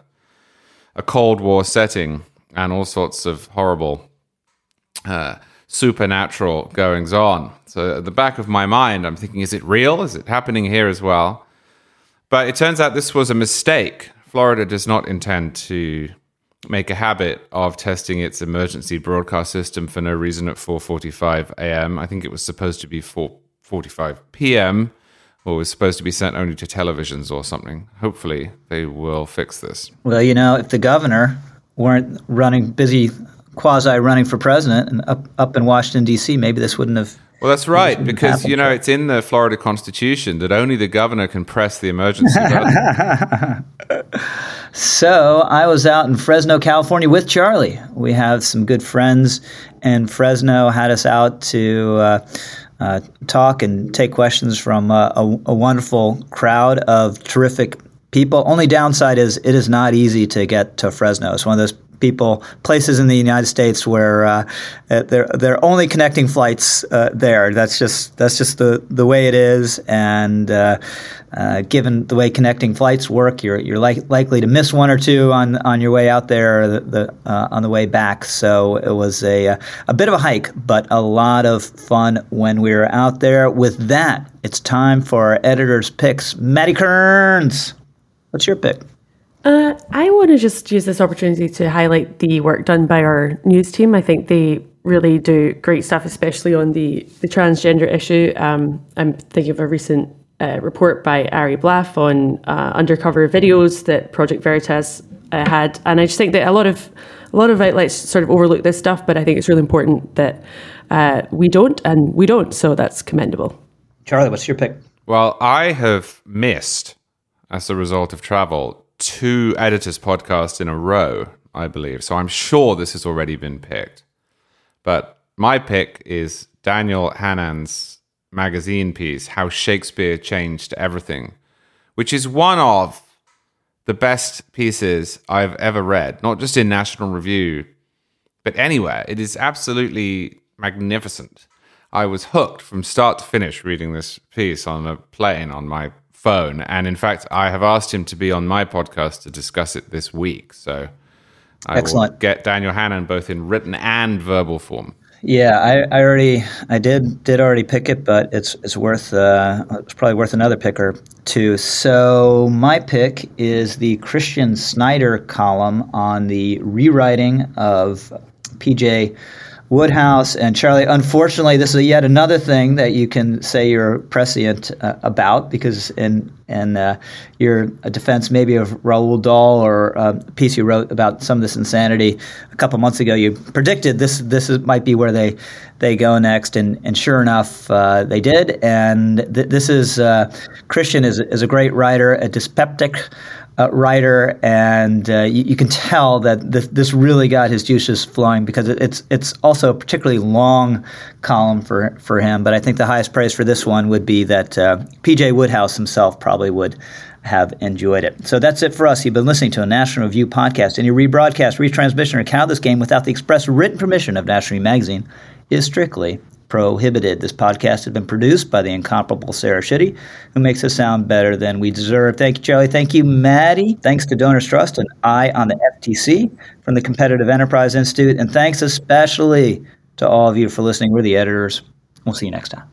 a Cold War setting and all sorts of horrible uh, supernatural goings on. So at the back of my mind, I'm thinking, is it real? Is it happening here as well? But it turns out this was a mistake. Florida does not intend to make a habit of testing its emergency broadcast system for no reason at 4:45 a.m. I think it was supposed to be 4:45 p.m. or was supposed to be sent only to televisions or something. Hopefully, they will fix this. Well, you know, if the governor weren't running busy quasi running for president and up up in Washington D.C., maybe this wouldn't have. Well, that's right, because you know it's in the Florida Constitution that only the governor can press the emergency button. *laughs* so I was out in Fresno, California, with Charlie. We have some good friends, and Fresno had us out to. Uh, uh, talk and take questions from uh, a, a wonderful crowd of terrific people. Only downside is it is not easy to get to Fresno. It's one of those people places in the United States where uh, uh, they're they're only connecting flights uh, there. That's just that's just the the way it is, and uh, uh, given the way connecting flights work, you're you're li- likely to miss one or two on on your way out there, the, the uh, on the way back. So it was a a bit of a hike, but a lot of fun when we were out there. With that, it's time for our editor's picks. Maddy Kearns, what's your pick? Uh, I want to just use this opportunity to highlight the work done by our news team. I think they really do great stuff, especially on the, the transgender issue. Um, I'm thinking of a recent uh, report by Ari Blaff on uh, undercover videos that Project Veritas uh, had, and I just think that a lot of a lot of outlets sort of overlook this stuff, but I think it's really important that uh, we don't, and we don't. So that's commendable. Charlie, what's your pick? Well, I have missed as a result of travel two editors podcasts in a row, I believe. So I'm sure this has already been picked. But my pick is Daniel Hannan's magazine piece, How Shakespeare Changed Everything, which is one of the best pieces I've ever read, not just in National Review, but anywhere. It is absolutely magnificent. I was hooked from start to finish reading this piece on a plane on my phone. And in fact, I have asked him to be on my podcast to discuss it this week. So I Excellent. will get Daniel Hannan both in written and verbal form. Yeah, I, I already I did did already pick it, but it's it's worth uh, it's probably worth another pick or two. So my pick is the Christian Schneider column on the rewriting of PJ Wodehouse and Charlie. Unfortunately, this is yet another thing that you can say you're prescient uh, about because in in uh, your defense maybe of Roald Dahl or uh, a piece you wrote about some of this insanity a couple months ago, you predicted this this is, might be where they they go next, and and sure enough, uh, they did. And th- this is uh, Christian is is a great writer, a dyspeptic uh, writer, and uh, you, you, can tell that this, this, really got his juices flowing because it, it's it's also a particularly long column for for him. But I think the highest praise for this one would be that uh, P.J. Wodehouse himself probably would have enjoyed it. So that's it for us. You've been listening to a National Review podcast. Any rebroadcast, retransmission, or count this game without the express written permission of National Review Magazine is strictly prohibited. This podcast has been produced by the incomparable Sarah Schutte, who makes us sound better than we deserve. Thank you, Joey. Thank you, Maddy. Thanks to Donors Trust and Eye on the FTC from the Competitive Enterprise Institute. And thanks especially to all of you for listening. We're the editors. We'll see you next time.